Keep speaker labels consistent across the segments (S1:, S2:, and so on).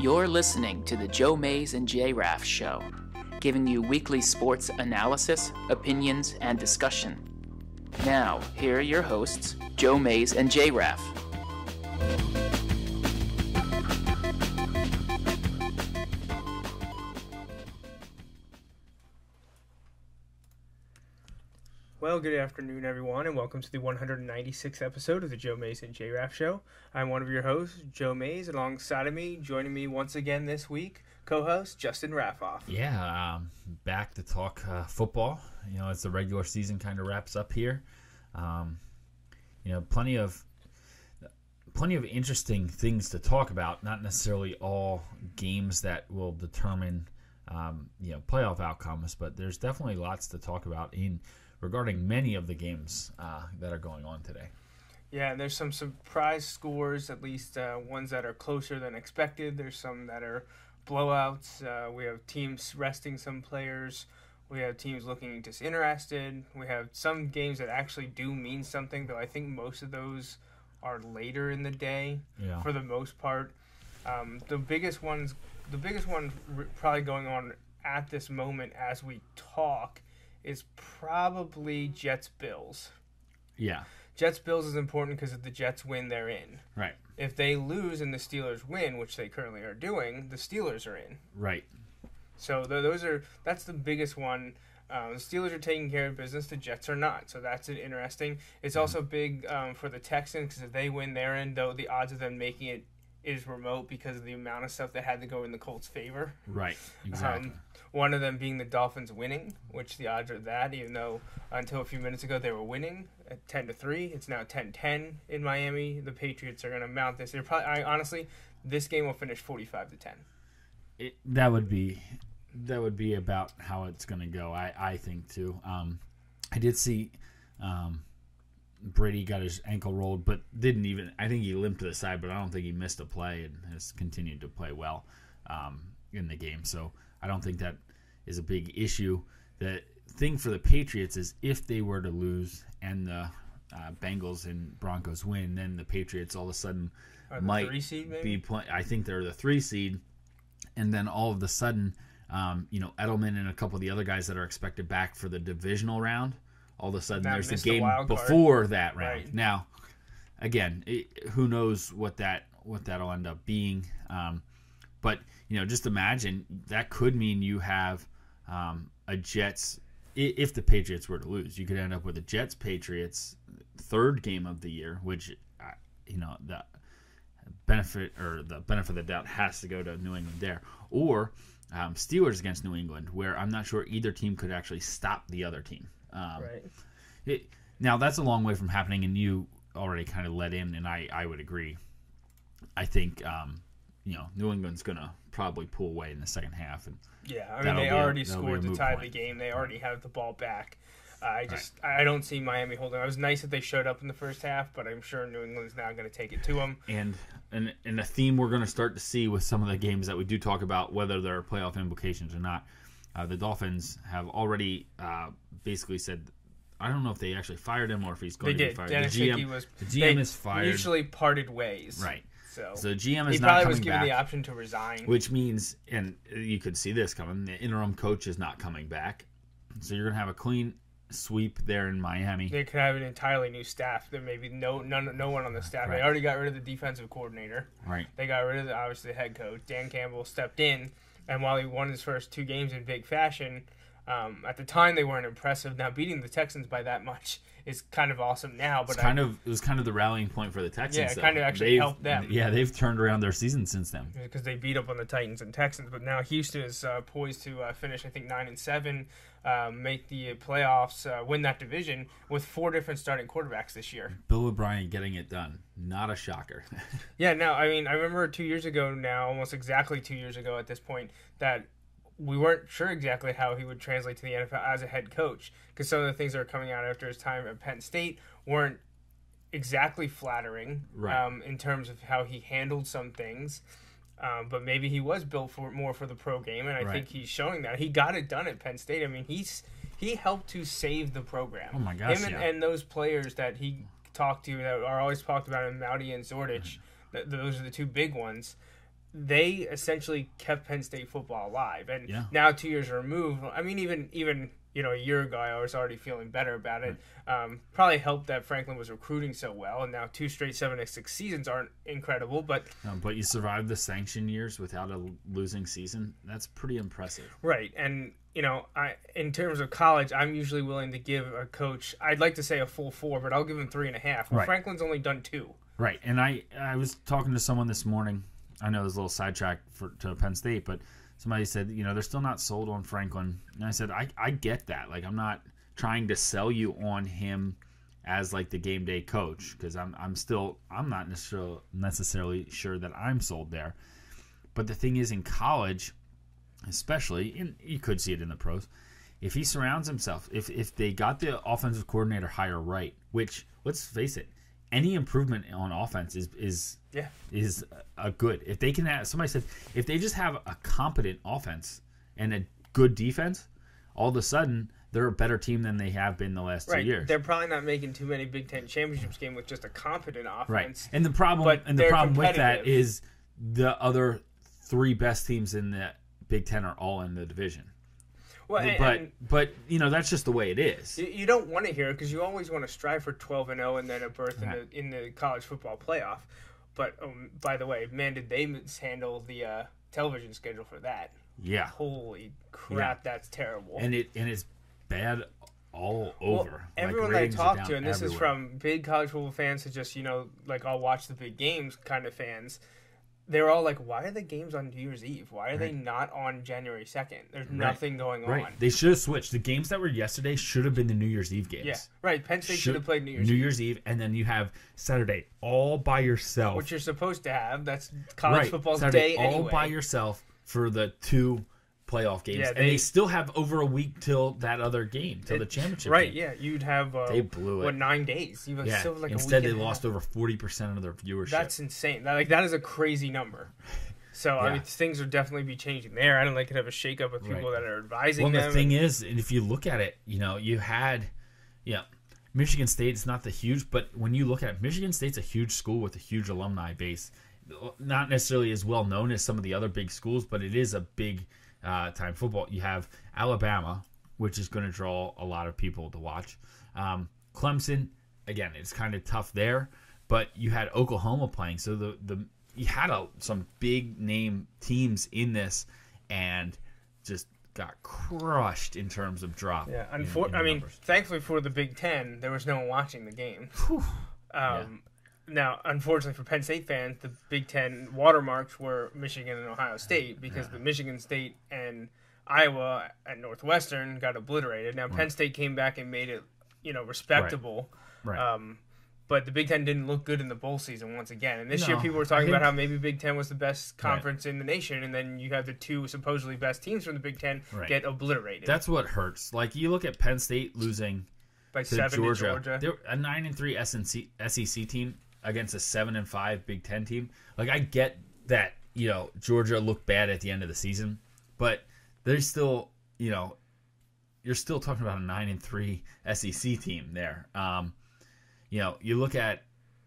S1: You're listening to the Joe Mays and J Raff Show, giving you weekly sports analysis, opinions, and discussion. Now, here are your hosts, Joe Mays and J Raff.
S2: Well, good afternoon, everyone, and welcome to the 196th episode of the Joe Mays and J Raff Show. I'm one of your hosts, Joe Mays. Alongside of me, joining me once again this week, co-host Justin Raffoff.
S3: Yeah, um, back to talk uh, football. You know, as the regular season kind of wraps up here, um, you know, plenty of plenty of interesting things to talk about. Not necessarily all games that will determine um, you know playoff outcomes, but there's definitely lots to talk about in regarding many of the games uh, that are going on today.
S2: Yeah, there's some surprise scores, at least uh, ones that are closer than expected. There's some that are blowouts. Uh, we have teams resting some players. We have teams looking disinterested. We have some games that actually do mean something, though I think most of those are later in the day
S3: Yeah.
S2: for the most part. Um, the biggest ones, the biggest one r- probably going on at this moment as we talk is probably Jets Bills.
S3: Yeah,
S2: Jets Bills is important because if the Jets win, they're in.
S3: right,
S2: If they lose and the Steelers win, which they currently are doing, the Steelers are in.
S3: right.
S2: So th- those are that's the biggest one. Um, the Steelers are taking care of business. The Jets are not. So that's an interesting. It's also big um, for the Texans because if they win, they're in. Though the odds of them making it is remote because of the amount of stuff that had to go in the Colts' favor.
S3: Right, exactly.
S2: Um, one of them being the Dolphins winning, which the odds are that, even though until a few minutes ago they were winning at 10 to 3. It's now 10 10 in Miami. The Patriots are going to mount this. They're probably, I, honestly, this game will finish 45 to 10.
S3: it, that would be that would be about how it's going to go. I I think too. Um, I did see um, Brady got his ankle rolled, but didn't even. I think he limped to the side, but I don't think he missed a play and has continued to play well um, in the game. So I don't think that is a big issue. The thing for the Patriots is if they were to lose and the uh, Bengals and Broncos win, then the Patriots all of a sudden
S2: the
S3: might
S2: three seed, maybe?
S3: be play- I think they're the three seed, and then all of a sudden, um, you know, Edelman and a couple of the other guys that are expected back for the divisional round. All of a sudden, there's the
S2: missed the
S3: game
S2: card.
S3: before that round.
S2: Right.
S3: Now, again, it, who knows what that what that'll end up being? Um, but you know, just imagine that could mean you have um, a Jets. If the Patriots were to lose, you could end up with a Jets Patriots third game of the year, which uh, you know the benefit or the benefit of the doubt has to go to New England there, or um, Steelers against New England, where I'm not sure either team could actually stop the other team. Um,
S2: right.
S3: it, now that's a long way from happening, and you already kind of let in, and I, I would agree. I think um, you know New England's gonna probably pull away in the second half, and
S2: Yeah, I mean, they
S3: be a-
S2: already scored to tie the game. They already have the ball back. Uh, I just, I don't see Miami holding. It was nice that they showed up in the first half, but I'm sure New England's now going to take it to them.
S3: and and and a theme we're gonna start to see with some of the games that we do talk about, whether there are playoff implications or not. Uh, the Dolphins have already uh, basically said. I don't know if they actually fired him or if he's
S2: They
S3: going to be fired.
S2: Dennis
S3: the GM,
S2: was.
S3: the GM
S2: they
S3: is fired.
S2: Mutually parted ways.
S3: right.
S2: So,
S3: So the GM
S2: he
S3: is not
S2: probably was given
S3: back.
S2: the option to resign.
S3: which means and you could see this coming the interim coach is not coming back so you're gonna have a clean sweep there in miami
S2: they could have an entirely new staff. There may be no none, no one on the staff.
S3: Right.
S2: They already got rid of the defensive coordinator.
S3: right
S2: They got rid of the, obviously the head coach. Dan Campbell stepped in, and while he won his first two games in big fashion, um, at the time they weren't impressive. Now beating the Texans by that much is kind of awesome now. But
S3: it's kind
S2: I,
S3: of it was kind of the rallying point for the texans
S2: Yeah, it kind of actually
S3: They've-
S2: helped them.
S3: yeah they've turned around their season since then
S2: because they beat up on the Titans and Texans. But now Houston is uh, poised to uh, finish, I think, nine and seven, um, make the playoffs, uh, win that division with four different starting quarterbacks this year.
S3: bill o'brien getting it done not a shocker
S2: Yeah, no, I mean, I remember two years ago now, almost exactly two years ago at this point, that we weren't sure exactly how he would translate to the NFL as a head coach because some of the things that were coming out after his time at Penn State weren't exactly flattering
S3: Right.
S2: um, in terms of how he handled some things. Um, but maybe he was built for more for the pro game, and I
S3: Right.
S2: think he's showing that he got it done at Penn State. I mean, he's he helped to save the program.
S3: Oh my gosh,
S2: Him and,
S3: yeah.
S2: and those players that he talked to that are always talked about in Mauti and Zordich, th- those are the two big ones. They essentially kept Penn State football alive, and
S3: Yeah.
S2: now two years removed. I mean, even even you know a year ago, I was already feeling better about it. Um, probably helped that Franklin was recruiting so well, and now two straight seven x six seasons aren't incredible, but
S3: Um, but you survived the sanction years without a losing season. That's pretty impressive.
S2: Right, and you know, I in terms of college, I'm usually willing to give a coach. I'd like to say a full four, but I'll give him three and a half. Well,
S3: Right.
S2: Franklin's only done two.
S3: Right, and I I was talking to someone this morning. I know there's a little sidetrack for to Penn State, but somebody said you know they're still not sold on Franklin, and I said I I get that. Like I'm not trying to sell you on him as like the game day coach because I'm I'm still I'm not necessarily necessarily sure that I'm sold there. But the thing is, in college, especially, and you could see it in the pros, if he surrounds himself, if if they got the offensive coordinator hire right, which let's face it, any improvement on offense is is
S2: Yeah,
S3: is a good. If they can have somebody said if they just have a competent offense and a good defense, all of a sudden they're a better team than they have been the last
S2: right.
S3: two years.
S2: They're probably not making too many Big Ten championships game with just a competent offense.
S3: Right. And the problem and the problem with that is the other three best teams in the Big Ten are all in the division.
S2: Well, and,
S3: but
S2: and
S3: but you know that's just the way it is.
S2: you, don't want to hear it because you always want to strive for 12 and 0 and then a berth
S3: Right.
S2: in the in the college football playoff. But um, by the way, man, did they mishandle the uh, television schedule for that?
S3: Yeah.
S2: Holy crap, that's terrible.
S3: And it and it's bad all
S2: Well,
S3: over. Like,
S2: everyone I
S3: ratings
S2: talk to, and this is from big college football fans to just you know like I'll watch the big games kind of fans. They're all like, "Why are the games on New Year's Eve? Why are they not on January 2nd? There's nothing going
S3: right.
S2: on."
S3: They should have switched. The games that were yesterday should have been the New Year's Eve games.
S2: Yeah, right. Penn State should have played New Year's
S3: New
S2: Eve,
S3: Year's Eve, and then you have Saturday all by yourself.
S2: which you're supposed to have. That's college
S3: right.
S2: football's
S3: Saturday
S2: day
S3: all
S2: anyway.
S3: by yourself for the two playoff games,
S2: Yeah,
S3: and
S2: they-
S3: they still have over a week till that other game, till the championship.
S2: right?
S3: game.
S2: Yeah, you'd have uh,
S3: They blew it.
S2: What nine days? Have
S3: Yeah.
S2: still like
S3: Instead, they lost over forty percent of their viewership.
S2: That's insane. That, like that is a crazy number. So I mean, things will definitely be changing there. I don't like to have a shakeup with people
S3: Right.
S2: that are advising
S3: well,
S2: them.
S3: the thing is, and if you look at it, you know, you had, yeah, Michigan State is not the huge, but when you look at it, Michigan State's a huge school with a huge alumni base. Not necessarily as well known as some of the other big schools, but it is a big uh, time football. You have Alabama, which is going to draw a lot of people to watch. Um, Clemson, again, it's kind of tough there, but you had Oklahoma playing, so the the you had a, some big name teams in this, and just got crushed in terms of drop.
S2: Yeah,
S3: in-
S2: unfor-
S3: in
S2: I mean, thankfully for the Big Ten, there was no one watching the game. Um, Now, unfortunately for Penn State fans, the Big Ten watermarks were Michigan and Ohio State because the Michigan State and Iowa and Northwestern got obliterated. Now, Penn State came back and made it, you know, respectable.
S3: right.
S2: Um, but the Big Ten didn't look good in the bowl season once again. And this year, people were talking about how maybe Big Ten was the best conference in the nation, and then you have the two supposedly best teams from the Big Ten
S3: Right.
S2: get obliterated
S3: That's what hurts. Like you look at Penn State losing
S2: by
S3: to
S2: seven
S3: Georgia.
S2: to Georgia.
S3: A nine and three SEC team against a seven and five Big Ten team. Like I get that you know Georgia looked bad at the end of the season, but they're still you know you're still talking about a nine and three SEC team there. Um, you know you look at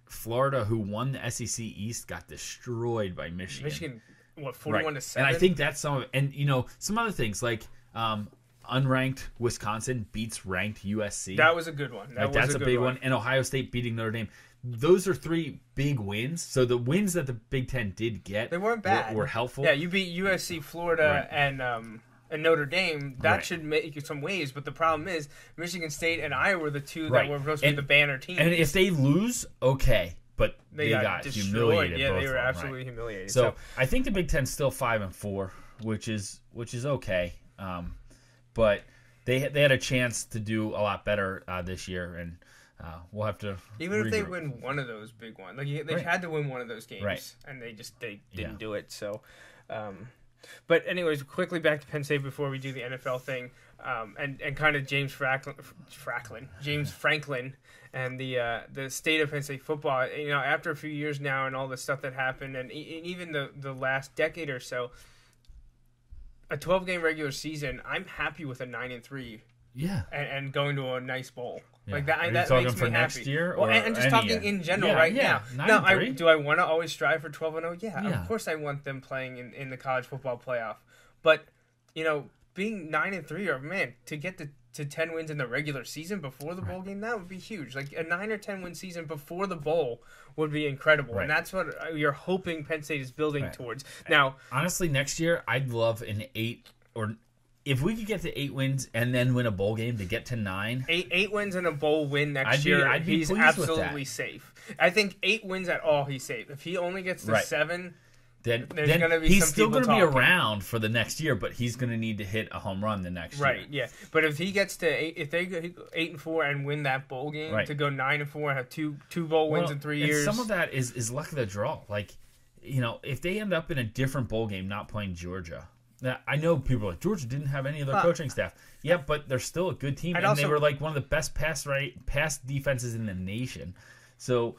S3: Florida, who won the SEC East, got destroyed by Michigan.
S2: Michigan, what forty-one to seven?
S3: And I think that's some of and you know some other things like um, unranked Wisconsin beats ranked USC.
S2: that was a good one. That
S3: like
S2: was
S3: that's a,
S2: good
S3: big one. and Ohio State beating Notre Dame. Those are three big wins. So the wins that the Big Ten did get
S2: They weren't bad.
S3: Were, helpful.
S2: Yeah, you beat USC, Florida,
S3: Right.
S2: and um, and Notre Dame. That
S3: Right.
S2: should make you some waves. But the problem is, Michigan State and Iowa were the two
S3: Right.
S2: that were supposed to
S3: And-
S2: be the banner teams.
S3: and if they lose, okay, but
S2: they,
S3: they,
S2: got,
S3: got,
S2: destroyed.
S3: humiliated.
S2: Yeah,
S3: both
S2: they
S3: of
S2: were
S3: them, right.
S2: absolutely humiliated.
S3: So,
S2: So,
S3: I think the Big Ten's still five and four, which is which is okay. Um, but they had- they had a chance to do a lot better uh, this year, and uh, we'll have to
S2: even if they win one of those big ones, like they
S3: Right.
S2: had to win one of those games,
S3: Right.
S2: and they just they didn't
S3: Yeah.
S2: do it. So, um, but anyways, quickly back to Penn State before we do the NFL thing, um, and and kind of James Franklin, Franklin, James Franklin, and the uh, the state of Penn State football. You know, after a few years now, and all the stuff that happened, and, e- and even the the last decade or so, a twelve game regular season, I'm happy with a nine and three.
S3: Yeah.
S2: and, and going to a nice bowl.
S3: Yeah.
S2: Like that, that makes me
S3: next
S2: happy.
S3: year
S2: well, and, and just talking
S3: year?
S2: in general
S3: Yeah,
S2: right
S3: yeah.
S2: now.
S3: Nine
S2: No, I, do I want to always strive for 12 and 0? Yeah,
S3: Yeah.
S2: of course I want them playing in, in the college football playoff. But, you know, being 9 and 3 or man, to get to to 10 wins in the regular season before the bowl game, that would be huge. Like a 9 or 10 win season before the bowl would be incredible.
S3: Right.
S2: And that's what uh, you're hoping Penn State is building
S3: Right.
S2: towards. Now,
S3: Honestly, next year I'd love an eight or if we could get to eight wins and then win a bowl game to get to nine.
S2: eight eight wins and a bowl win next
S3: I'd be-
S2: year,
S3: I'd be
S2: he's
S3: pleased with that.
S2: absolutely safe. I think eight wins at all, he's safe. If he only gets to
S3: Right.
S2: seven,
S3: Then,
S2: There's
S3: then
S2: gonna be
S3: he's
S2: some
S3: still going to be around for the next year, but he's going to need to hit a home run the next
S2: right?
S3: year.
S2: Yeah, but if he gets to eight, if they go eight and four and win that bowl game
S3: Right.
S2: to go nine and four and have two two bowl wins
S3: Well,
S2: in three years,
S3: Some of that is is luck of the draw. Like, you know, if they end up in a different bowl game, not playing Georgia. Now, I know people are like Georgia didn't have any of their
S2: Huh.
S3: coaching staff. Yeah, but they're still a good team,
S2: I'd
S3: and they were like one of the best pass right pass defenses in the nation. So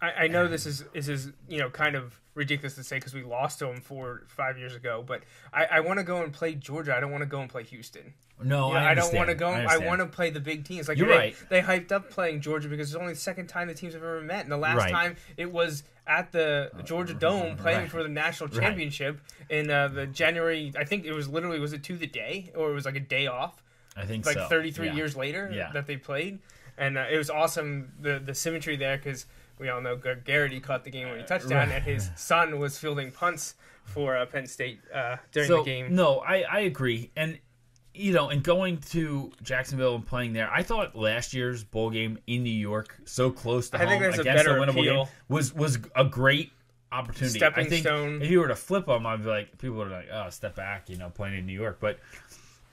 S2: I, I know uh, this is this is you know kind of ridiculous to say because we lost to them four five years ago, but I, I want to go and play Georgia. I don't want to go and play Houston.
S3: no, I,
S2: I, don't want to go. I,
S3: understand.
S2: want to play the big teams. Like
S3: You're
S2: they,
S3: right.
S2: they hyped up playing Georgia because it's only the second time the teams have ever met, and the last
S3: Right.
S2: time it was at the Georgia Dome playing
S3: right.
S2: for the national
S3: Right.
S2: championship in uh, the January. I think it was literally was it to the day or it was like a day off,
S3: I think
S2: like
S3: so.
S2: 33
S3: Yeah.
S2: years later
S3: Yeah.
S2: that they played, and uh, it was awesome the the symmetry there because. We all know Gar- Garrity caught the game when he touchdown,
S3: Right.
S2: and his son was fielding punts for uh, Penn State uh, during
S3: so,
S2: the game.
S3: No, I, I agree. And you know, and going to Jacksonville and playing there, I thought last year's bowl game in New York, so close to
S2: I think
S3: home
S2: a
S3: against
S2: better
S3: a winnable
S2: appeal.
S3: game, was was a great opportunity. I think
S2: stone.
S3: if you were to flip them, I'd be like, people are like, oh, step back, you know, playing in New York. But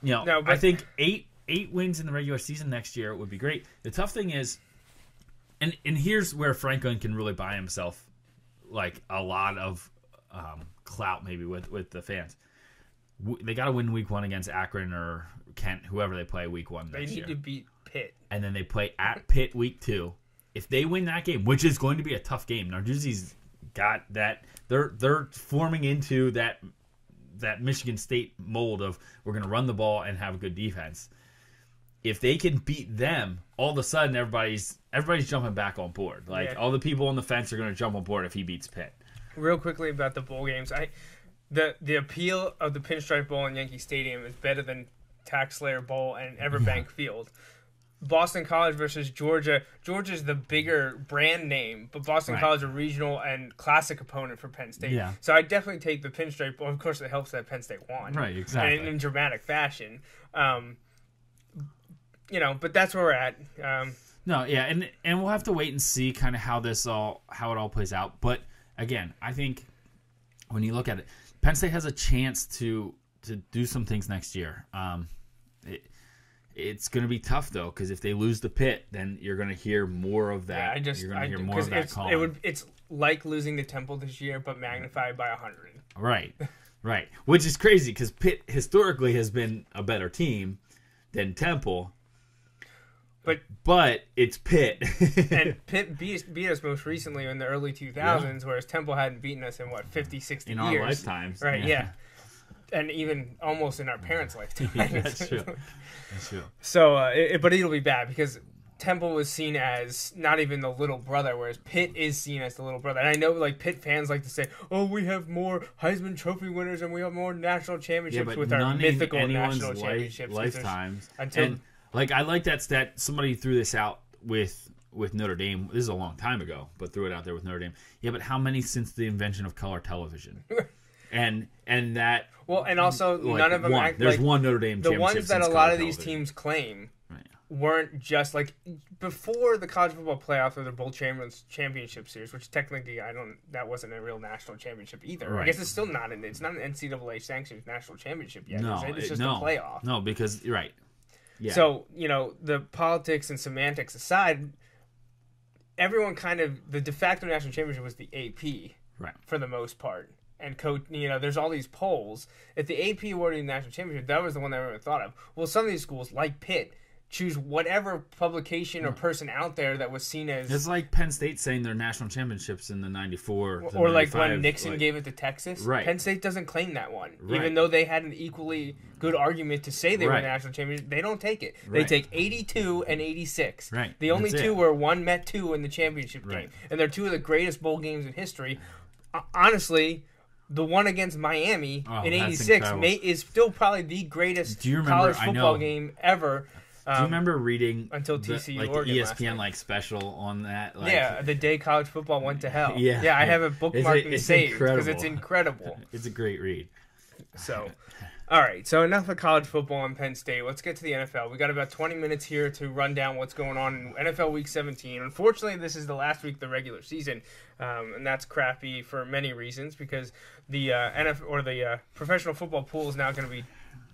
S3: you know,
S2: No, but-
S3: I think eight eight wins in the regular season next year would be great. The tough thing is, and and here's where Franklin can really buy himself like a lot of um, clout maybe with with the fans. W- They got to win week one against Akron or Kent, whoever they play week one
S2: They need
S3: year,
S2: to beat Pitt.
S3: and then they play at Pitt week two. If they win that game, which is going to be a tough game, Narduzzi's got that. They're they're forming into that that Michigan State mold of we're going to run the ball and have a good defense. If they can beat them, all of a sudden everybody's everybody's jumping back on board. Like
S2: Yeah.
S3: all the people on the fence are going to jump on board if he beats Pitt.
S2: real quickly about the bowl games. I the the appeal of the Pinstripe Bowl in Yankee Stadium is better than Tax Slayer Bowl and Everbank Field. Boston College versus Georgia. Georgia's the bigger brand name, but Boston
S3: Right.
S2: College a regional and classic opponent for Penn State.
S3: Yeah.
S2: So I definitely take the Pinstripe Bowl. Of course, it helps that Penn State won.
S3: Right, exactly.
S2: And in dramatic fashion. Um, you know, but that's where we're at. Um,
S3: No, yeah, and and we'll have to wait and see kind of how this all how it all plays out. But again, I think when you look at it, Penn State has a chance to to do some things next year. Um, it, it's going to be tough though because if they lose the pit, then you're going to hear more of that.
S2: yeah, I just
S3: you're going
S2: I,
S3: to hear more of that calling.
S2: it would it's like losing the Temple this year, but magnified by a hundred.
S3: Right, right. Which is crazy because Pitt historically has been a better team than Temple,
S2: But
S3: but it's Pitt.
S2: and Pitt beat, beat us most recently in the early 2000s, whereas Temple hadn't beaten us in what 50, 60
S3: in
S2: years.
S3: our lifetimes,
S2: Right? Yeah. And even almost in our parents' lifetime.
S3: That's true. That's true.
S2: So, uh, it, but it'll be bad because Temple was seen as not even the little brother, whereas Pitt is seen as the little brother. And I know, like Pitt fans like to say, "Oh, we have more Heisman Trophy winners and we have more national championships with our mythical national
S3: life-
S2: championships."
S3: lifetimes.
S2: until-
S3: and like I like that stat. Somebody threw this out with with Notre Dame. This is a long time ago, but threw it out there with Notre Dame. Yeah, but how many since the invention of color television? and and that
S2: Well, and also
S3: like,
S2: none of them
S3: one.
S2: act
S3: There's
S2: like
S3: one Notre Dame.
S2: the ones that a lot of these teams claim
S3: Right.
S2: weren't just like before the college football playoff or the bowl champions championship series, which technically I don't that wasn't a real national championship either. I guess it's still not an it's not an NCAA sanctioned national championship yet.
S3: No?
S2: It's
S3: it-
S2: just
S3: no,
S2: a playoff.
S3: No, because you're right. Yeah.
S2: So you know the politics and semantics aside, everyone kind of the de facto national championship was the AP
S3: right.
S2: for the most part. And coach, you know, there's all these polls. If the AP awarded the national championship, that was the one that everyone thought of. Well, some of these schools, like Pitt, choose whatever publication or person out there that was seen as
S3: It's like Penn State saying their national championships in the '94
S2: or like when Nixon
S3: like-
S2: gave it to Texas.
S3: Right.
S2: Penn State doesn't claim that one,
S3: Right.
S2: even though they had an equally good argument to say they were
S3: Right.
S2: national champions. They don't take it. They take 82 and 86.
S3: Right.
S2: The only
S3: That's
S2: two
S3: it.
S2: were one met two in the championship game, and they're two of the greatest bowl games in history. Uh, honestly. The one against Miami
S3: Oh,
S2: in '86 may, is still probably the greatest
S3: remember-
S2: college football game ever.
S3: Do you
S2: Um,
S3: remember reading
S2: until
S3: the,
S2: TCU
S3: like
S2: Oregon
S3: the ESPN like special on that? Like,
S2: yeah, the day college football went to hell.
S3: Yeah.
S2: yeah, I have it
S3: It's a-
S2: bookmarked and
S3: it's
S2: saved because it's
S3: incredible.
S2: incredible.
S3: it's a great read.
S2: So, all right. So enough of college football and Penn State. Let's get to the NFL. We got about 20 minutes here to run down what's going on in NFL Week 17. Unfortunately, this is the last week of the regular season, um, and that's crappy for many reasons because the uh, NFL or the uh, professional football pool is now going to be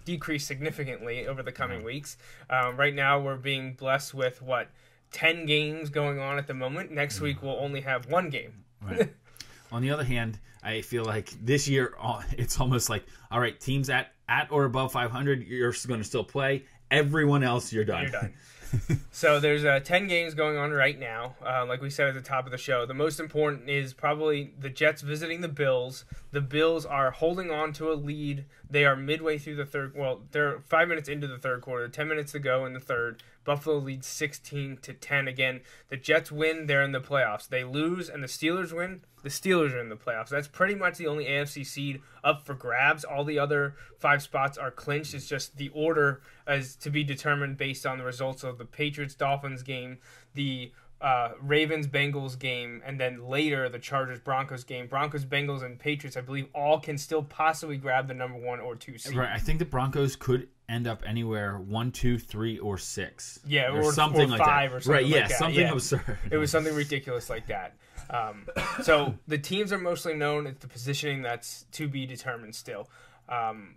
S2: decreased significantly over the coming weeks. Um, right now, we're being blessed with what 10 games going on at the moment. Next week, we'll only have one game.
S3: Right. On the other hand, I feel like this year uh, it's almost like all right, teams at at or above 500, you're going to still play. Everyone else, you're done.
S2: You're done. so there's uh, 10 games going on right now. Uh, like we said at the top of the show, the most important is probably the Jets visiting the Bills. The Bills are holding on to a lead. They are midway through the third. Well, they're five minutes into the third quarter. 10 minutes to go in the third. Buffalo leads 16 to 10. Again, the Jets win. They're in the playoffs. They lose and the Steelers win. The Steelers are in the playoffs. That's pretty much the only AFC seed up for grabs. All the other five spots are clinched. It's just the order is to be determined based on the results of the Patriots Dolphins game, the uh, Ravens Bengals game, and then later the Chargers Broncos game. Broncos Bengals and Patriots, I believe, all can still possibly grab the number one or two seed.
S3: Right. I think the Broncos could end up anywhere one, two, three, or six.
S2: Yeah, or-
S3: something
S2: or
S3: like
S2: five
S3: that.
S2: or something
S3: right.
S2: like
S3: Yeah,
S2: that,
S3: something
S2: yeah.
S3: absurd.
S2: It was something ridiculous like that. Um, so the teams are mostly known. It's the positioning that's to be determined still. Um,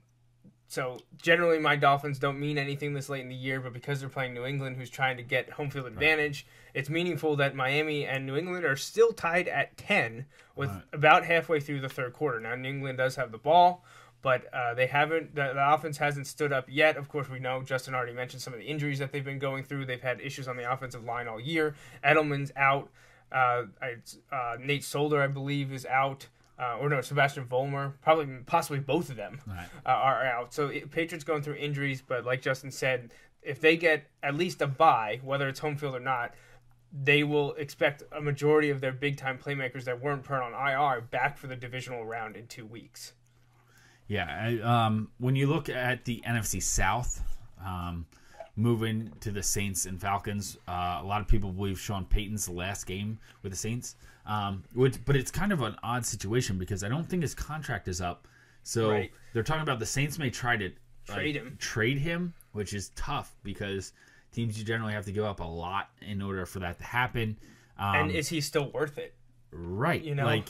S2: so generally, my Dolphins don't mean anything this late in the year, but because they're playing New England, who's trying to get home field advantage, it's meaningful that Miami and New England are still tied at ten with about halfway through the third quarter. Now New England does have the ball. But uh, they haven't. The, the offense hasn't stood up yet. Of course, we know Justin already mentioned some of the injuries that they've been going through. They've had issues on the offensive line all year. Edelman's out. Uh, I, uh, Nate Solder, I believe, is out. Uh, or no, Sebastian Vollmer, probably, possibly both of them
S3: Right.
S2: uh, are out. So it, Patriots going through injuries, but like Justin said, if they get at least a bye, whether it's home field or not, they will expect a majority of their big time playmakers that weren't put on IR back for the divisional round in two weeks.
S3: Yeah, I, um, when you look at the NFC South, um, moving to the Saints and Falcons, uh, a lot of people believe Sean Payton's the last game with the Saints. Um, which, but it's kind of an odd situation because I don't think his contract is up. So
S2: Right.
S3: they're talking about the Saints may try to like,
S2: Trade him.
S3: trade him, which is tough because teams you generally have to give up a lot in order for that to happen. Um,
S2: And is he still worth it?
S3: right,
S2: you know?
S3: like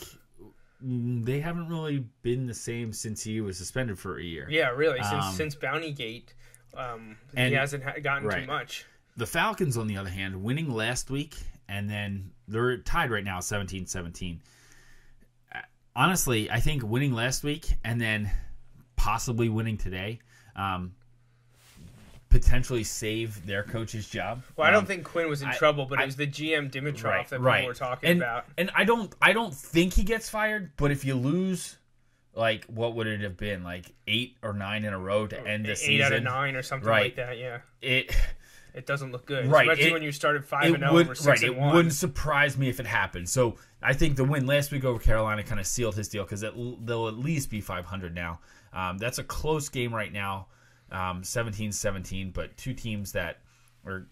S3: they haven't really been the same since he was suspended for a year.
S2: Yeah, really. Since
S3: Um,
S2: since Bountygate, um,
S3: and-
S2: he hasn't ha- gotten too much.
S3: The Falcons, on the other hand, winning last week, and then they're tied right now 17 17. Honestly, I think winning last week and then possibly winning today um, potentially save their coach's job.
S2: Well, I don't
S3: Um,
S2: think Quinn was in
S3: I-
S2: trouble, but
S3: I-
S2: it was the GM Dimitroff
S3: right,
S2: that
S3: right.
S2: people were talking
S3: and,
S2: about.
S3: And I don't, I don't think he gets fired. But if you lose, like, what would it have been? Like eight or nine in a row to end the
S2: Eight
S3: season.
S2: out of nine or something
S3: Right.
S2: like that. Yeah,
S3: It.
S2: it doesn't look good,
S3: Right,
S2: especially
S3: it-
S2: when you started five and zero
S3: would
S2: or six
S3: right.
S2: and
S3: It
S2: one.
S3: wouldn't surprise me if it happened. So I think the win last week over Carolina kind of sealed his deal because they'll at least be 500 now. Um, that's a close game right now, um, 17-17, but two teams that are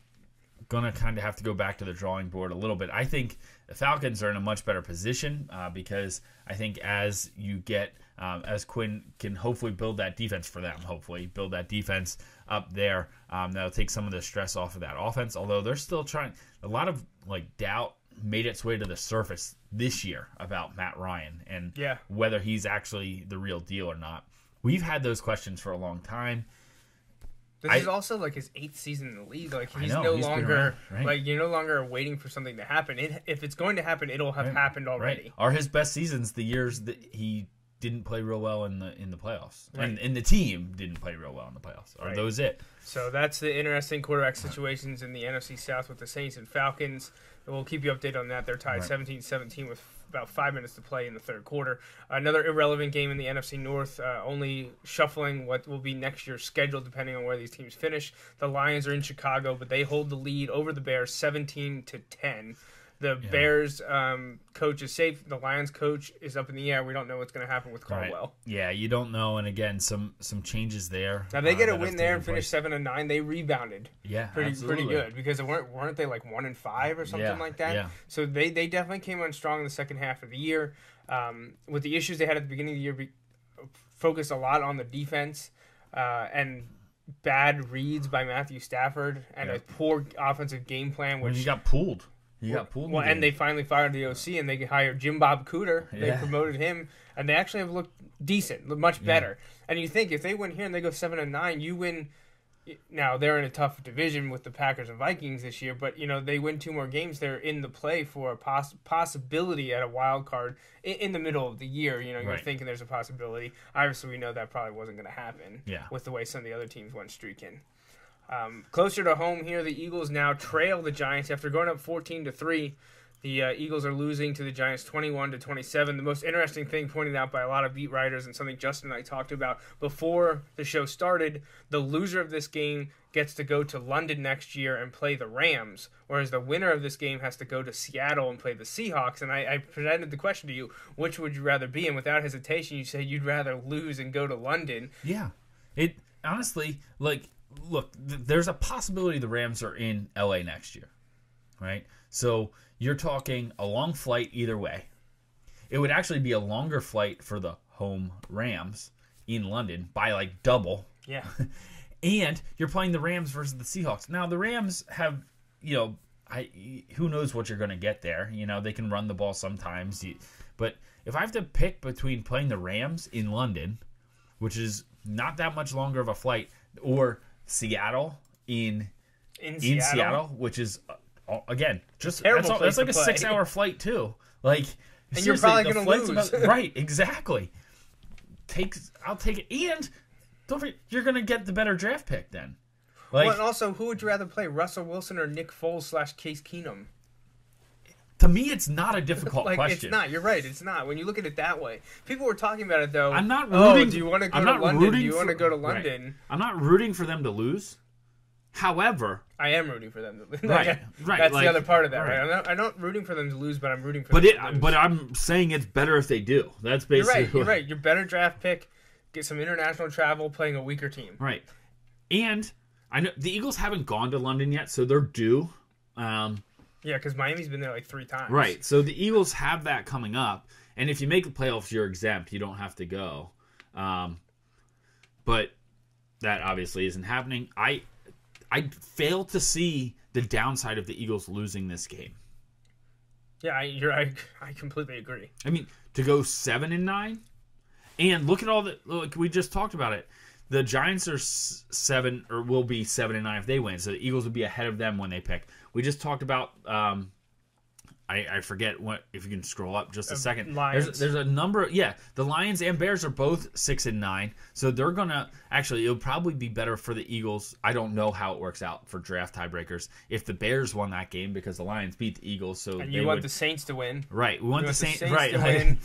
S3: gonna kind of have to go back to the drawing board a little bit. I think the Falcons are in a much better position uh, because I think as you get um, as Quinn can hopefully build that defense for them, hopefully build that defense up there. Um, that'll take some of the stress off of that offense. Although they're still trying, a lot of like doubt made its way to the surface this year about Matt Ryan and
S2: Yeah.
S3: whether he's actually the real deal or not. We've had those questions for a long time.
S2: This
S3: I-
S2: is also like his eighth season in the league. Like he's
S3: know,
S2: no
S3: he's
S2: longer
S3: around, right.
S2: like you're no longer waiting for something to happen. It, if it's going to happen, it'll have happened already.
S3: Right. Are his best seasons the years that he didn't play real well in the in the playoffs, and and the team didn't play real well in the playoffs. Are
S2: Right.
S3: those it?
S2: So that's the interesting quarterback situations in the NFC South with the Saints and Falcons. We'll keep you updated on that. They're tied
S3: Right.
S2: 17 17 with about five minutes to play in the third quarter. Another irrelevant game in the NFC North, uh, only shuffling what will be next year's schedule depending on where these teams finish. The Lions are in Chicago, but they hold the lead over the Bears 17 to 10. The Bears um, coach is safe. The Lions coach is up in the air. We don't know what's going to happen with
S3: Right.
S2: Caldwell.
S3: Yeah, you don't know, and again, some some changes there.
S2: Now they
S3: uh,
S2: get a win there and finish seven and nine. They rebounded.
S3: Yeah,
S2: pretty
S3: absolutely.
S2: pretty good because they weren't weren't they like one and five or something
S3: Yeah,
S2: like that.
S3: yeah.
S2: So they they definitely came on strong in the second half of the year. Um, with the issues they had at the beginning of the year, be, focused a lot on the defense uh, and bad reads by Matthew Stafford and
S3: Yeah.
S2: a poor offensive game plan,
S3: When
S2: which
S3: you got pulled, you got pulled.
S2: well, and they finally fired the OC and they hired Jim Bob Cooter. They
S3: Yeah.
S2: promoted him, and they actually have looked decent, much better. And you think if they win here and they go seven and nine, you win. Now they're in a tough division with the Packers and Vikings this year, but you know they win two more games. They're in the play for a poss- possibility at a wild card in, in the middle of the year. You know, you're
S3: Right.
S2: thinking there's a possibility. Obviously, we know that probably wasn't going to happen.
S3: Yeah.
S2: with the way some of the other teams went streaking. Um, closer to home here, the Eagles now trail the Giants after going up 14 to three. The uh, Eagles are losing to the Giants 21 to 27. The most interesting thing pointed out by a lot of beat writers and something Justin and I talked about before the show started, the loser of this game gets to go to London next year and play the Rams, whereas the winner of this game has to go to Seattle and play the Seahawks. And I, I presented the question to you, which would you rather be? And without hesitation, you said you'd rather lose and go to London.
S3: Yeah, it honestly like look. Th- there's a possibility the Rams are in L.A. next year, right? So you're talking a long flight either way. It would actually be a longer flight for the home Rams in London by like double,
S2: Yeah.
S3: and you're playing the Rams versus the Seahawks. Now the Rams have, you know, I who knows what you're going to get there. You know, they can run the ball sometimes, but if I have to pick between playing the Rams in London, which is not that much longer of a flight, or Seattle in
S2: In
S3: in
S2: Seattle.
S3: Seattle, which is uh, again just that's, all- that's like a
S2: play.
S3: six hour flight too. Like,
S2: And you're probably gonna lose.
S3: right, exactly. Takes I'll take it, and don't forget you're gonna get the better draft pick then. Like
S2: well, and also, who would you rather play, Russell Wilson or Nick Foles slash Case Keenum?
S3: To me, it's not a difficult
S2: Like
S3: question.
S2: it's not. You're right. It's not. When you look at it that way, people were talking about it though.
S3: I'm not
S2: Oh,
S3: rooting.
S2: do you want to go
S3: I'm
S2: to London? Do you want to
S3: for-
S2: go to
S3: right.
S2: London?
S3: I'm not rooting for them to lose. However,
S2: I am rooting for them. To, lose.
S3: Right,
S2: like,
S3: right,
S2: That's
S3: like-
S2: the other part of that, right?
S3: right.
S2: I'm, not, I'm not rooting for them to lose, but I'm rooting for
S3: but
S2: them
S3: it,
S2: to lose.
S3: but I'm saying it's better if they do. That's
S2: you're
S3: basically
S2: right. You're right. Your better draft pick, get some international travel, playing a weaker team.
S3: Right. And I know the Eagles haven't gone to London yet, so they're due. Um,
S2: Yeah, because Miami's been there like three times.
S3: right. So the Eagles have that coming up, and if you make the playoffs, you're exempt. You don't have to go. Um, but that obviously isn't happening. I I fail to see the downside of the Eagles losing this game.
S2: Yeah, I, you're. I, I completely agree.
S3: I mean, to go seven and nine, and look at all the look. We just talked about it. The Giants are seven, or will be seven and nine if they win. So the Eagles would be ahead of them when they pick. We just talked about. Um, I, I forget what if you can scroll up just a second.
S2: Lions.
S3: There's, there's a number. Yeah, the Lions and Bears are both six and nine, so they're gonna actually. It'll probably be better for the Eagles. I don't know how it works out for draft tiebreakers if the Bears won that game because the Lions beat the Eagles. So
S2: And you want
S3: would-
S2: the Saints to win.
S3: Right, we want
S2: You
S3: the
S2: want the
S3: Saints,
S2: Saints
S3: right.
S2: to
S3: like,
S2: win.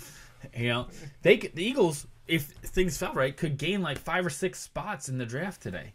S3: you know, they the Eagles, if things felt right, could gain like five or six spots in the draft today.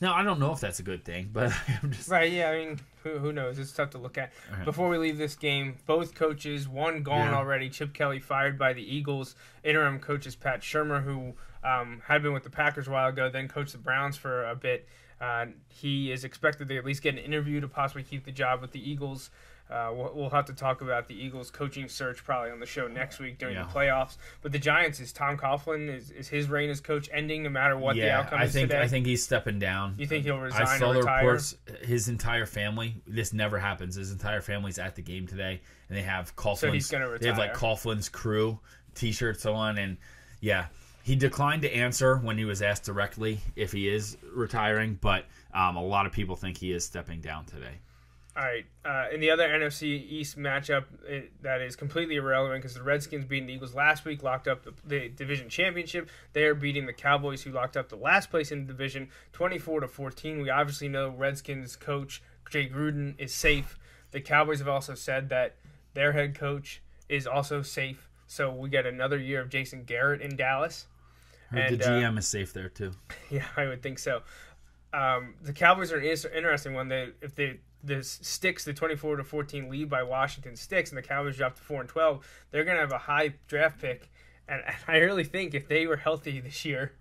S3: Now I don't know if that's a good thing, but I'm just
S2: Right, yeah, I mean, who, who knows? It's tough to look at. Before we leave this game, both coaches, one gone
S3: Yeah.
S2: already. Chip Kelly fired by the Eagles. Interim coach is Pat Shurmur, who um, had been with the Packers a while ago, then coached the Browns for a bit. Uh, he is expected to at least get an interview to possibly keep the job with the Eagles. Uh, we'll, we'll have to talk about the Eagles coaching search probably on the show next week during
S3: Yeah.
S2: the playoffs. But the Giants is Tom Coughlin is, is his reign as coach ending no matter what the
S3: yeah,
S2: outcome
S3: I
S2: is
S3: think
S2: today.
S3: I think he's stepping down.
S2: you think he'll resign
S3: I saw the
S2: retire?
S3: reports. His entire family. This never happens. His entire family's at the game today, and they have Coughlin's.
S2: he's gonna
S3: They have like. Coughlin's crew T-shirts on, and yeah, he declined to answer when he was asked directly if he is retiring. But um, a lot of people think he is stepping down today.
S2: All right. Uh, in the other NFC East matchup, it, that is completely irrelevant because the Redskins beating the Eagles last week, locked up the, the, division championship. They are beating the Cowboys, who locked up the last place in the division, twenty-four to fourteen. We obviously know Redskins coach Jay Gruden is safe. The Cowboys have also said that their head coach is also safe. So we get another year of Jason Garrett in Dallas.
S3: And, the GM uh, is safe there too.
S2: Yeah, I would think so. Um, the Cowboys are an interesting one. They if they this sticks the 24 to 14 lead by Washington sticks and the Cowboys drop to 4 and 12, they're going to have a high draft pick. And, and I really think if they were healthy this year,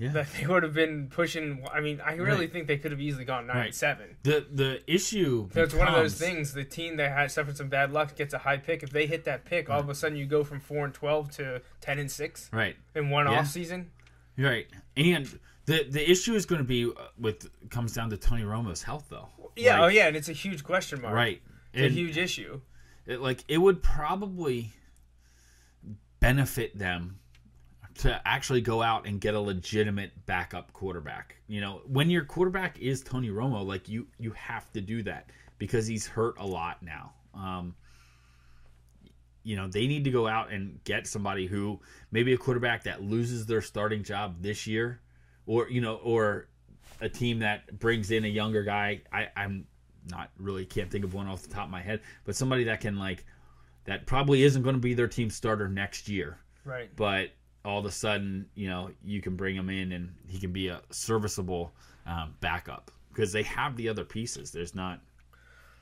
S2: yeah. that they would have been pushing. I mean, I really right. think they could have easily gone nine right. seven.
S3: The the issue.
S2: So it's one of those things. The team that has suffered some bad luck gets a high pick. If they hit that pick, right. all of a sudden you go from four and twelve to ten and six.
S3: Right.
S2: In one yeah. off season.
S3: Right. And the the issue is going to be uh, with comes down to Tony Romo's health, though.
S2: Yeah, like, oh yeah, and it's a huge question mark.
S3: Right,
S2: it's and a huge issue.
S3: It, like it would probably benefit them to actually go out and get a legitimate backup quarterback. You know, when your quarterback is Tony Romo, like you you have to do that because he's hurt a lot now. Um, you know, they need to go out and get somebody who maybe a quarterback that loses their starting job this year, or you know, or a team that brings in a younger guy. I, I'm not really can't think of one off the top of my head, but somebody that can like that probably isn't going to be their team starter next year.
S2: Right.
S3: But all of a sudden, you know, you can bring him in and he can be a serviceable um, backup because they have the other pieces. There's not.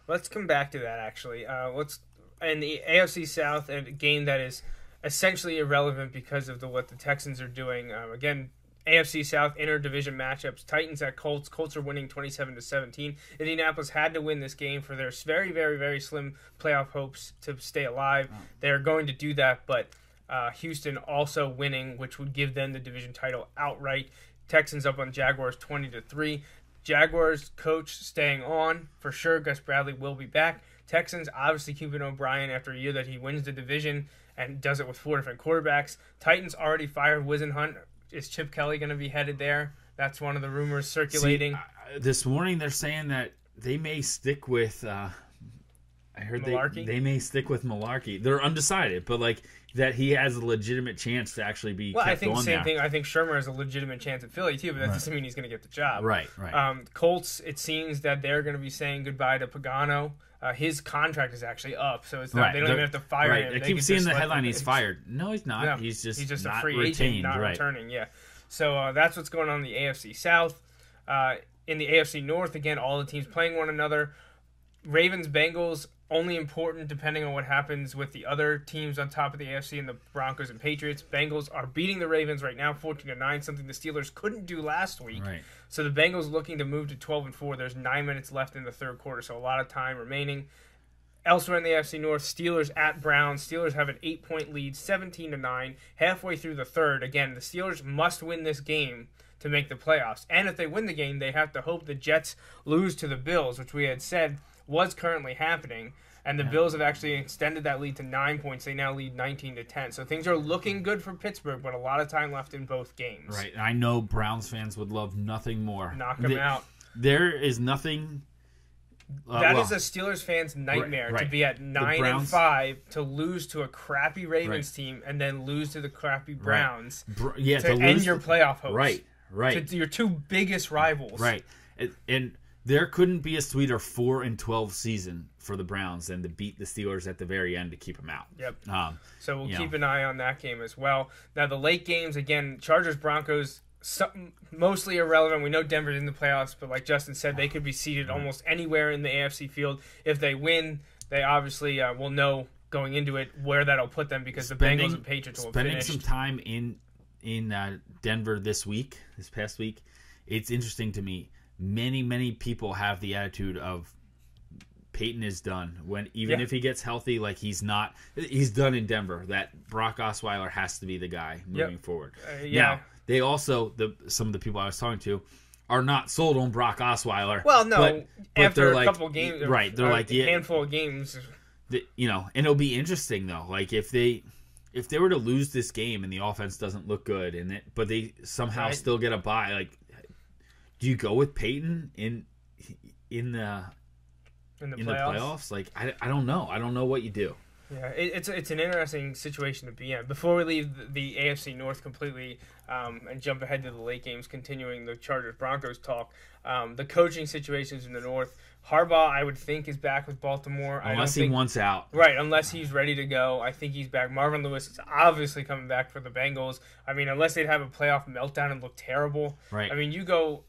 S2: Let's come back to that actually. Uh, let's in the AFC South, a game that is essentially irrelevant because of the what the Texans are doing. Um, again, AFC South interdivision matchups. Titans at Colts. Colts are winning 27 to 17. Indianapolis had to win this game for their very, very, very slim playoff hopes to stay alive. They're going to do that, but uh, Houston also winning, which would give them the division title outright. Texans up on Jaguars 20 to 3. Jaguars coach staying on for sure. Gus Bradley will be back. Texans obviously keeping O'Brien after a year that he wins the division and does it with four different quarterbacks. Titans already fired Whisenhunt is Chip Kelly going to be headed there? That's one of the rumors circulating.
S3: See, uh, this morning they're saying that they may stick with. Uh, I heard they they may stick with Mularkey. They're undecided, but like that he has a legitimate chance to actually be. Well, I
S2: think same
S3: there.
S2: thing. I think Shurmur has a legitimate chance at Philly too, but that right. doesn't mean he's going to get the job.
S3: Right, right.
S2: Um, Colts. It seems that they're going to be saying goodbye to Pagano. Uh, his contract is actually up, so it's not, right. they don't They're, even have to fire right. him.
S3: I keep seeing the headline he's fired. No, he's not. No, he's just he's just a free retained, agent,
S2: not
S3: right.
S2: returning. Yeah. So uh, that's what's going on in the AFC South. Uh, in the AFC North, again, all the teams playing one another. Ravens, Bengals, only important depending on what happens with the other teams on top of the AFC and the Broncos and Patriots. Bengals are beating the Ravens right now, fourteen to nine, something the Steelers couldn't do last week.
S3: Right.
S2: So the Bengals looking to move to twelve and four. There's nine minutes left in the third quarter, so a lot of time remaining. Elsewhere in the AFC North, Steelers at Browns. Steelers have an eight point lead, 17 to 9, halfway through the third. Again, the Steelers must win this game to make the playoffs. And if they win the game, they have to hope the Jets lose to the Bills, which we had said was currently happening. And the yeah. Bills have actually extended that lead to nine points. They now lead 19 to 10. So things are looking good for Pittsburgh, but a lot of time left in both games.
S3: Right. I know Browns fans would love nothing more.
S2: Knock them the, out.
S3: There is nothing
S2: uh, that well, is a Steelers fan's nightmare right, right. to be at nine Browns, and five to lose to a crappy Ravens right. team and then lose to the crappy Browns.
S3: Br- yeah,
S2: to, to end your playoff hopes.
S3: Right, right.
S2: To your two biggest rivals.
S3: Right, and, and there couldn't be a sweeter four and twelve season for the Browns than to beat the Steelers at the very end to keep them out.
S2: Yep. Um, so we'll keep know. an eye on that game as well. Now the late games again, Chargers Broncos some, mostly irrelevant. We know Denver's in the playoffs, but like Justin said, they could be seated almost anywhere in the AFC field. If they win, they obviously uh, will know going into it where that'll put them because spending, the Bengals and Patriots will
S3: spending some time in in uh, Denver this week, this past week. It's interesting to me. Many many people have the attitude of Peyton is done. When even yeah. if he gets healthy, like he's not, he's done in Denver. That Brock Osweiler has to be the guy moving yep. forward.
S2: Uh, yeah. Now,
S3: they also the some of the people I was talking to are not sold on Brock Osweiler.
S2: Well, no, but, but after a like, couple games,
S3: right? They're like
S2: a handful of games.
S3: The, you know, and it'll be interesting though. Like if they if they were to lose this game and the offense doesn't look good, and it, but they somehow right. still get a bye, like do you go with Peyton in in the
S2: in the
S3: in the
S2: playoffs.
S3: playoffs. Like I, I don't know. I don't know what you do.
S2: Yeah, it, it's it's an interesting situation to be in. Before we leave the, the AFC North completely um, and jump ahead to the late games, continuing the Chargers Broncos talk, um, the coaching situations in the North. Harbaugh, I would think, is back with Baltimore.
S3: Unless he
S2: think,
S3: wants out.
S2: Right, unless he's ready to go. I think he's back. Marvin Lewis is obviously coming back for the Bengals. I mean, unless they'd have a playoff meltdown and look terrible.
S3: Right.
S2: I mean, you go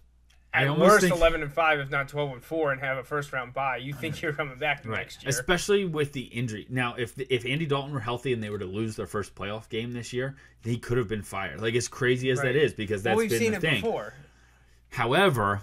S3: I
S2: at worst
S3: think-
S2: eleven and five, if not twelve and four, and have a first round bye. You think you're coming back next year?
S3: Especially with the injury. Now, if if Andy Dalton were healthy and they were to lose their first playoff game this year, he could have been fired. Like as crazy as
S2: Right.
S3: that is, because that's
S2: well, we've
S3: been
S2: seen
S3: the
S2: it
S3: thing.
S2: before.
S3: However,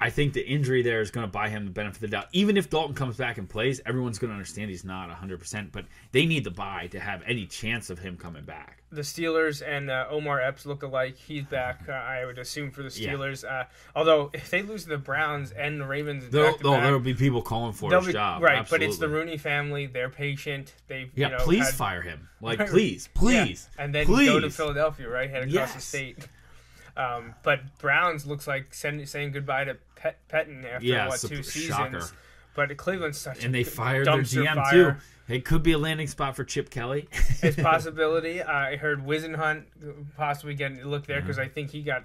S3: I think the injury there is going to buy him the benefit of the doubt. Even if Dalton comes back and plays, everyone's going to understand he's not 100%, but they need the buy to have any chance of him coming back.
S2: the Steelers and uh, Omar Epps look alike. He's back, uh, I would assume, for the
S3: Yeah.
S2: Steelers. Uh, although, if they lose to the Browns and the Ravens,
S3: There'll, there'll, be people calling for his
S2: be-
S3: job.
S2: right? But it's the Rooney family. They're patient. They've
S3: Yeah,
S2: you know,
S3: please
S2: had-
S3: fire him. Like,
S2: Right.
S3: please,
S2: Yeah,
S3: please.
S2: and then
S3: please.
S2: go to Philadelphia, right? Head across the state. Um, but Browns looks like send, saying goodbye to Pet, Pettine after
S3: Yeah,
S2: what two seasons.
S3: shocker.
S2: But Cleveland's such
S3: And they fired their GM,
S2: fire.
S3: too. It could be a landing spot for Chip Kelly.
S2: It's possibility. I heard Whisenhunt possibly getting a look there because I think he got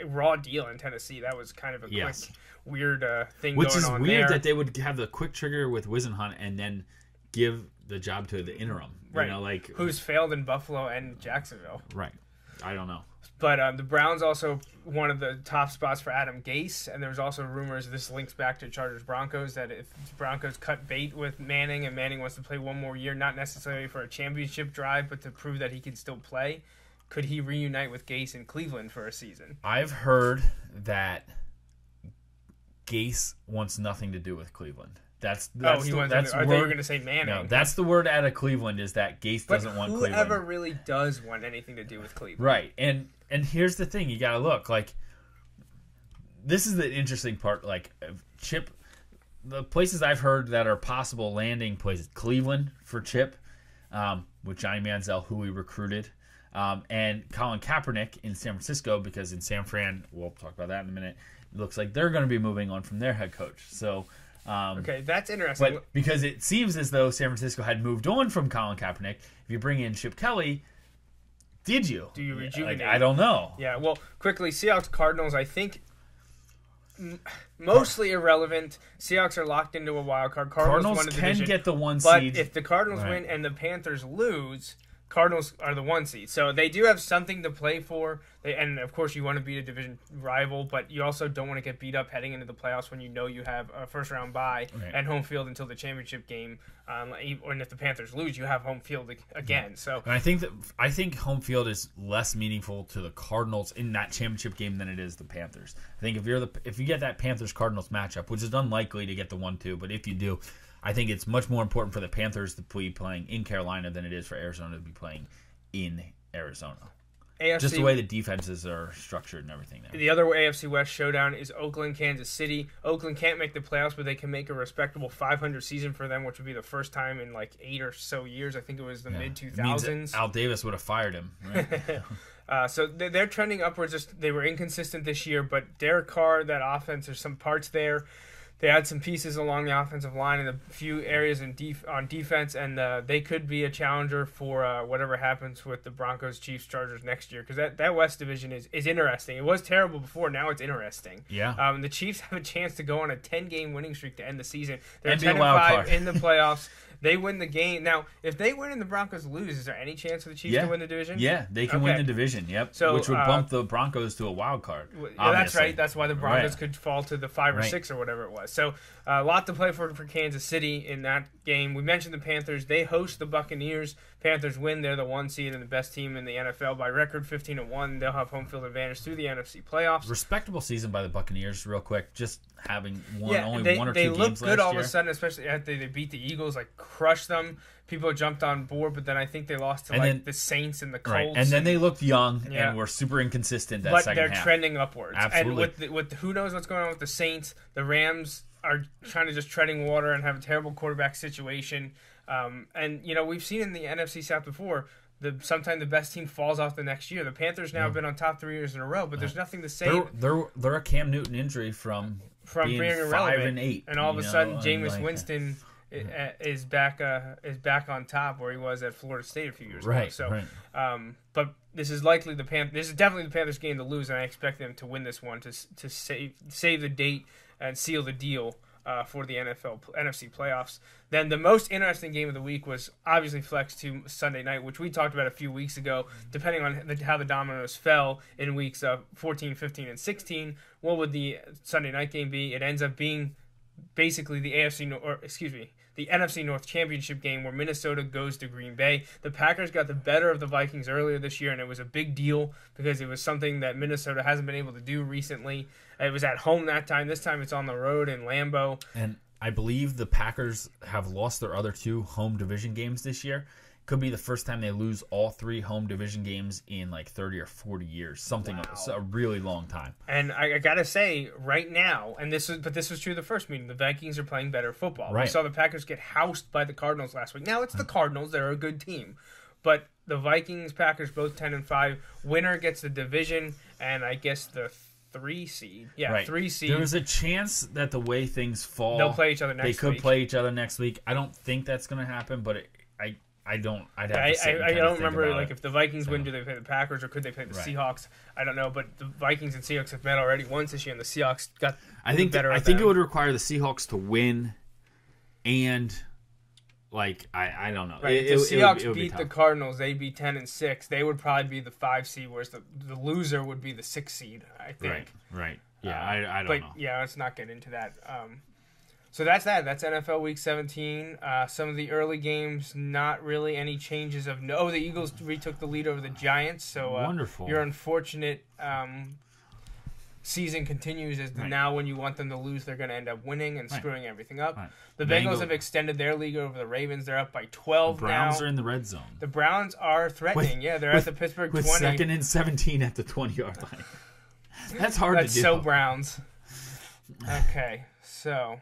S2: a raw deal in Tennessee. That was kind of a
S3: Yes.
S2: quick, weird uh, thing
S3: Which
S2: going
S3: is
S2: on
S3: weird
S2: there.
S3: that they would have the quick trigger with Whisenhunt and then give the job to the interim.
S2: right.
S3: You know, like
S2: Who's failed in Buffalo and Jacksonville.
S3: right. I don't know.
S2: But um, the Browns also one of the top spots for Adam Gase, and there was also rumors. This links back to Chargers Broncos that if Broncos cut bait with Manning, and Manning wants to play one more year, not necessarily for a championship drive, but to prove that he can still play, could he reunite with Gase in Cleveland for a season?
S3: I've heard that Gase wants nothing to do with Cleveland. That's that's
S2: oh, he
S3: the,
S2: wants.
S3: that's word,
S2: you were going to say Manning.
S3: no, that's the word out of Cleveland is that Gase
S2: but
S3: doesn't want Cleveland.
S2: whoever really does want anything to do with Cleveland?
S3: Right. And and here's the thing, you got to look like this is the interesting part like Chip the places I've heard that are possible landing places Cleveland for Chip um, with Johnny Manziel who we recruited um, and Colin Kaepernick in San Francisco because in San Fran we'll talk about that in a minute it looks like they're going to be moving on from their head coach so um,
S2: Okay, that's interesting.
S3: but because it seems as though San Francisco had moved on from Colin Kaepernick, if you bring in Chip Kelly, did you?
S2: Do you
S3: Like,
S2: rejuvenate?
S3: I don't know.
S2: Yeah, well, quickly, Seahawks Cardinals. I think mostly irrelevant. Seahawks are locked into a wild card. Cardinals,
S3: Cardinals can
S2: division,
S3: get the one seed, but
S2: if the Cardinals
S3: Right.
S2: win and the Panthers lose, Cardinals are the one seed. So they do have something to play for. They, and of course, you want to beat a division rival, but you also don't want to get beat up heading into the playoffs when you know you have a first round bye
S3: Right.
S2: and home field until the championship game. Um, and if the Panthers lose, you have home field ag- again. So
S3: and I think that I think home field is less meaningful to the Cardinals in that championship game than it is the Panthers. I think if you're the if you get that Panthers Cardinals matchup, which is unlikely to get the one two, but if you do, I think it's much more important for the Panthers to be playing in Carolina than it is for Arizona to be playing in Arizona.
S2: AFC
S3: Just the way the defenses are structured and everything there.
S2: The other AFC West showdown is Oakland, Kansas City. Oakland can't make the playoffs, but they can make a respectable 500 season for them, which would be the first time in like eight or so years. I think it was the mid
S3: means that
S2: 2000s.
S3: Al Davis would have fired him. Right?
S2: Uh, so they- they're trending upwards. Just they were inconsistent this year, but Derek Carr, that offense, there's some parts there. They had some pieces along the offensive line in a few areas in def- on defense, and uh, they could be a challenger for uh, whatever happens with the Broncos, Chiefs, Chargers next year. Because that, that West division is, is interesting. It was terrible before. Now it's interesting.
S3: Yeah.
S2: Um, the Chiefs have a chance to go on a 10 game winning streak to end the season. They're
S3: And
S2: 10 and 5 in the playoffs. They win the game. Now, if they win and the Broncos lose, is there any chance for the Chiefs
S3: yeah,
S2: to win the division?
S3: Yeah, they can win the division. Yep.
S2: So,
S3: which would
S2: uh,
S3: bump the Broncos to a wild card.
S2: Yeah, that's right. That's why the Broncos
S3: Right.
S2: could fall to the five or
S3: Right.
S2: six or whatever it was. So a lot to play for for Kansas City in that game. We mentioned the Panthers. They host the Buccaneers. Panthers win. They're the one seed and the best team in the NFL by record, fifteen to one. They'll have home field advantage through the NFC playoffs.
S3: Respectable season by the Buccaneers, real quick. Just having one,
S2: yeah,
S3: only
S2: they,
S3: one or
S2: they
S3: two games
S2: good all
S3: year.
S2: of a sudden, especially after they beat the Eagles, like crushed them. People jumped on board, but then I think they lost to
S3: And
S2: like
S3: then-
S2: the Saints and the Colts.
S3: Right, and then they looked young
S2: Yeah.
S3: and were super inconsistent that
S2: but
S3: 2nd
S2: they're
S3: half.
S2: trending upwards.
S3: Absolutely.
S2: And with the, with who knows what's going on with the Saints, the Rams are trying to just treading water and have a terrible quarterback situation. Um, and you know we've seen in the NFC South before. The sometimes the best team falls off the next year. The Panthers now have been on top three years in a row, but there's nothing to say.
S3: they're, they're they're a Cam Newton injury from
S2: from
S3: being
S2: being
S3: five
S2: irrelevant,
S3: and eight,
S2: and all of a
S3: know,
S2: sudden, Jameis
S3: like-
S2: Winston is back uh, is back on top where he was at Florida State a few years ago.
S3: Right,
S2: So,
S3: right.
S2: um, but this is likely the Pan. This is definitely the Panthers' game to lose, and I expect them to win this one to to save save the date and seal the deal. Uh, for the NFL NFC playoffs, then the most interesting game of the week was obviously flex to Sunday night, which we talked about a few weeks ago. Depending on the, how the dominoes fell in weeks uh, 14, 15, and 16, what would the Sunday night game be? It ends up being basically the AFC or excuse me, the NFC North Championship game where Minnesota goes to Green Bay. The Packers got the better of the Vikings earlier this year, and it was a big deal because it was something that Minnesota hasn't been able to do recently. It was at home that time. This time it's on the road in Lambeau.
S3: And I believe the Packers have lost their other two home division games this year. Could be the first time they lose all three home division games in like 30 or 40 years. Something, it's a really long time.
S2: And I, I gotta say, right now, and this is but this was true the first meeting. The Vikings are playing better football. We
S3: Right.
S2: saw the Packers get housed by the Cardinals last week. Now it's the hmm. Cardinals; they're a good team, but the Vikings, Packers, both ten and five. Winner gets the division, and I guess the three seed. Yeah,
S3: Right.
S2: three seed.
S3: There's a chance that the way things fall,
S2: They'll play each other
S3: They could
S2: week.
S3: play each other next week. I don't think that's going to happen, but it, I, I don't. I'd have
S2: I,
S3: to
S2: I, I don't
S3: think
S2: remember
S3: about
S2: like
S3: it.
S2: if the Vikings win, do they play the Packers or could they play the
S3: Right.
S2: Seahawks? I don't know, but the Vikings and Seahawks have met already once this year, and the Seahawks got
S3: I think
S2: better.
S3: I
S2: of
S3: think it would require the Seahawks to win, and like I, I don't know.
S2: Right,
S3: It-
S2: if
S3: it-
S2: the
S3: it would-
S2: Seahawks
S3: it would be
S2: beat the. Cardinals, they'd be ten and six. They would probably be the five seed, whereas the, the loser would be the six seed. I think.
S3: right, right. Yeah,
S2: Uh,
S3: I, I don't
S2: but
S3: know.
S2: yeah, let's not get into that. Um, so that's that. That's NFL Week 17. Uh, some of the early games, not really any changes of no. Oh, the Eagles retook the lead over the Giants. So uh,
S3: Wonderful.
S2: Your unfortunate um, season continues as
S3: Right.
S2: now when you want them to lose, they're going to end up winning and
S3: Right.
S2: screwing everything up.
S3: Right.
S2: The Bengals
S3: Bengal-
S2: have extended their league over the Ravens. They're up by 12
S3: Browns
S2: now.
S3: are in the red zone
S2: the Browns are threatening. yeah, they're
S3: with-
S2: at the Pittsburgh
S3: with
S2: 20.
S3: second and seventeen at the twenty yard line. That's hard
S2: That's
S3: to do.
S2: so Browns. Okay, so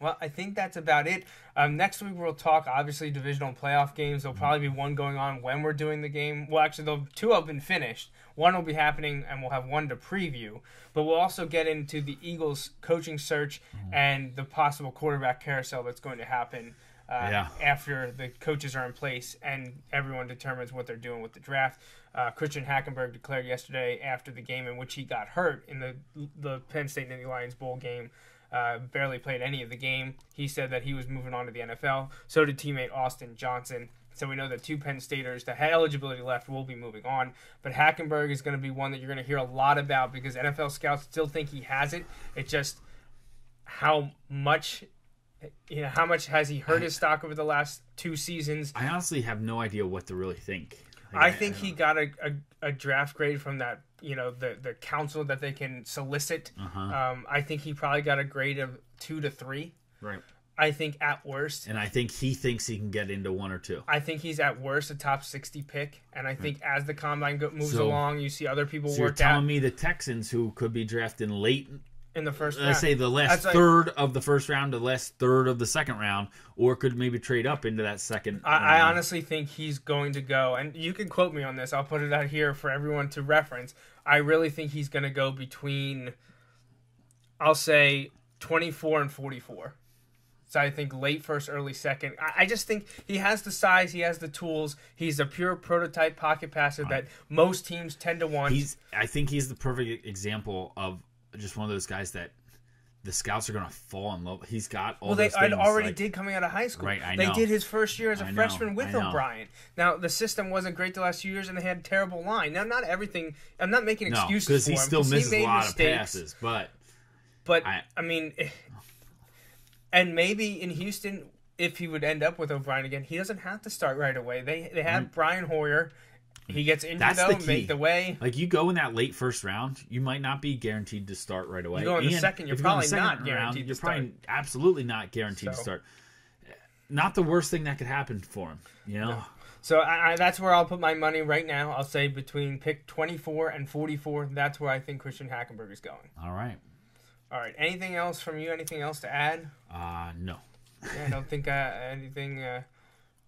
S2: well, I think that's about it. Um, next week we'll talk obviously divisional playoff games. There'll probably be one going on when we're doing the game. Well, actually, there'll, two have been finished. One will be happening, and we'll have one to preview. But we'll also get into the Eagles coaching search and the possible quarterback carousel that's going to happen. Uh,
S3: Yeah.
S2: After the coaches are in place and everyone determines what they're doing with the draft, uh, Christian Hackenberg declared yesterday after the game in which he got hurt in the the Penn State Nittany Lions bowl game, uh, barely played any of the game. He said that he was moving on to the NFL. So did teammate Austin Johnson. So we know that two Penn Staters that had eligibility left will be moving on. But Hackenberg is going to be one that you're going to hear a lot about because NFL scouts still think he has it. It's just how much you know how much has he hurt his stock over the last two seasons.
S3: I honestly have no idea what to really think. Like,
S2: I think he got a, a, a draft grade from that, you know, the, the council that they can solicit.
S3: Uh-huh.
S2: Um, I think he probably got a grade of two to three.
S3: right,
S2: I think at worst,
S3: and I think he thinks he can get into one or two.
S2: I think he's at worst a top 60 pick. And I think as the combine go, moves
S3: So-
S2: along, you see other people
S3: So you're telling
S2: out
S3: me the Texans, who could be drafting late,
S2: in the first
S3: let's
S2: round.
S3: say the last
S2: That's like-
S3: third of the first round, the last third of the second round, or could maybe trade up into that second.
S2: I, I honestly think he's going to go, and you can quote me on this. I'll put it out here for everyone to reference. I really think he's going to go between, I'll say, 24 and 44. So I think late first, early second. I, I just think he has the size, he has the tools. He's a pure prototype pocket passer that most teams tend to want.
S3: he's. I think he's the perfect example of just one of those guys that the scouts are going to fall in love. He's got all
S2: well, they
S3: things,
S2: already
S3: like-
S2: did coming out of high school.
S3: Right, I
S2: they
S3: know.
S2: did his first year as a
S3: I know,
S2: freshman with O'Brien. Now the system wasn't great the last few years, and they had a terrible line. Now, not everything. I'm not making
S3: No,
S2: excuses
S3: because
S2: for
S3: he still misses
S2: he
S3: a lot
S2: mistakes,
S3: of passes, but
S2: But I,
S3: I-
S2: mean, and maybe in Houston, if he would end up with O'Brien again, he doesn't have to start right away. They they have mm. Brian Hoyer. He gets injured
S3: That's the key.
S2: make the way.
S3: Like you go in that late first round, you might not be guaranteed to start right away.
S2: You go in the
S3: And
S2: second, you're
S3: if go in the
S2: probably
S3: second
S2: not
S3: round,
S2: guaranteed to
S3: You're
S2: start.
S3: probably absolutely not guaranteed to
S2: So-
S3: start. Not the worst thing that could happen for him, you know.
S2: So I, I, that's where I'll put my money right now. I'll say between pick 24 and 44. That's where I think Christian Hackenberg is going.
S3: All right.
S2: All right. Anything else from you? Anything else to add?
S3: Uh no.
S2: Yeah, I don't think uh, anything. Uh,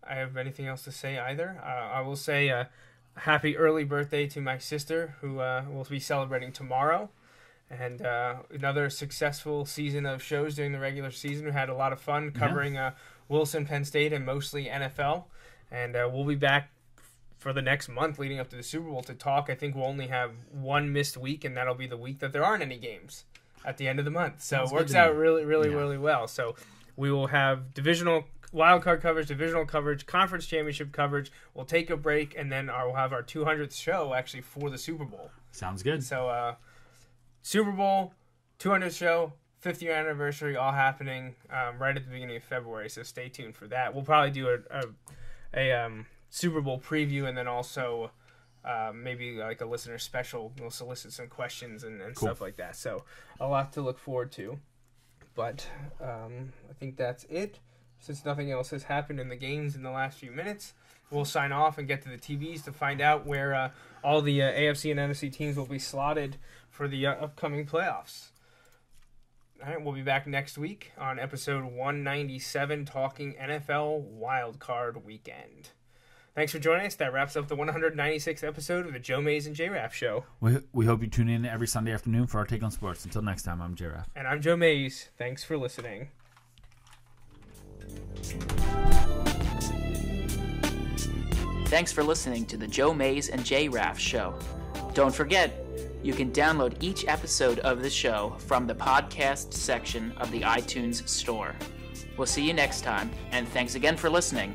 S2: I have anything else to say either. Uh, I will say uh, happy early birthday to my sister, who uh, will be celebrating tomorrow, and uh, another successful season of shows during the regular season. We had a lot of fun covering uh, Wilson, Penn State, and mostly NFL. And uh, we'll be back for the next month leading up to the Super Bowl to talk. I think we'll only have one missed week, and that'll be the week that there aren't any games at the end of the month. So
S3: Sounds
S2: it works out really, really,
S3: Yeah.
S2: really well. So we will have divisional wild card coverage, divisional coverage, conference championship coverage. We'll take a break, and then our, we'll have our 200th show actually for the Super Bowl.
S3: Sounds good.
S2: So uh, Super Bowl, 200th show, 50th year anniversary, all happening um, right at the beginning of February. So stay tuned for that. We'll probably do a a, a um, Super Bowl preview and then also. Uh, maybe like a listener special. We'll solicit some questions and, and
S3: Cool.
S2: stuff like that. So a lot to look forward to. But um, I think that's it. Since nothing else has happened in the games in the last few minutes, we'll sign off and get to the TVs to find out where uh, all the uh, AFC and NFC teams will be slotted for the uh, upcoming playoffs. All right, we'll be back next week on episode 197 talking NFL Wild Card Weekend. Thanks for joining us. That wraps up the 196th episode of the Joe Mays and J Raff Show.
S3: We, we hope you tune in every Sunday afternoon for our take on sports. Until next time, I'm J-Raf.
S2: And I'm Joe Mays. Thanks for listening.
S1: Thanks for listening to the Joe Mays and J Raff Show. Don't forget, you can download each episode of the show from the podcast section of the iTunes Store. We'll see you next time, and thanks again for listening.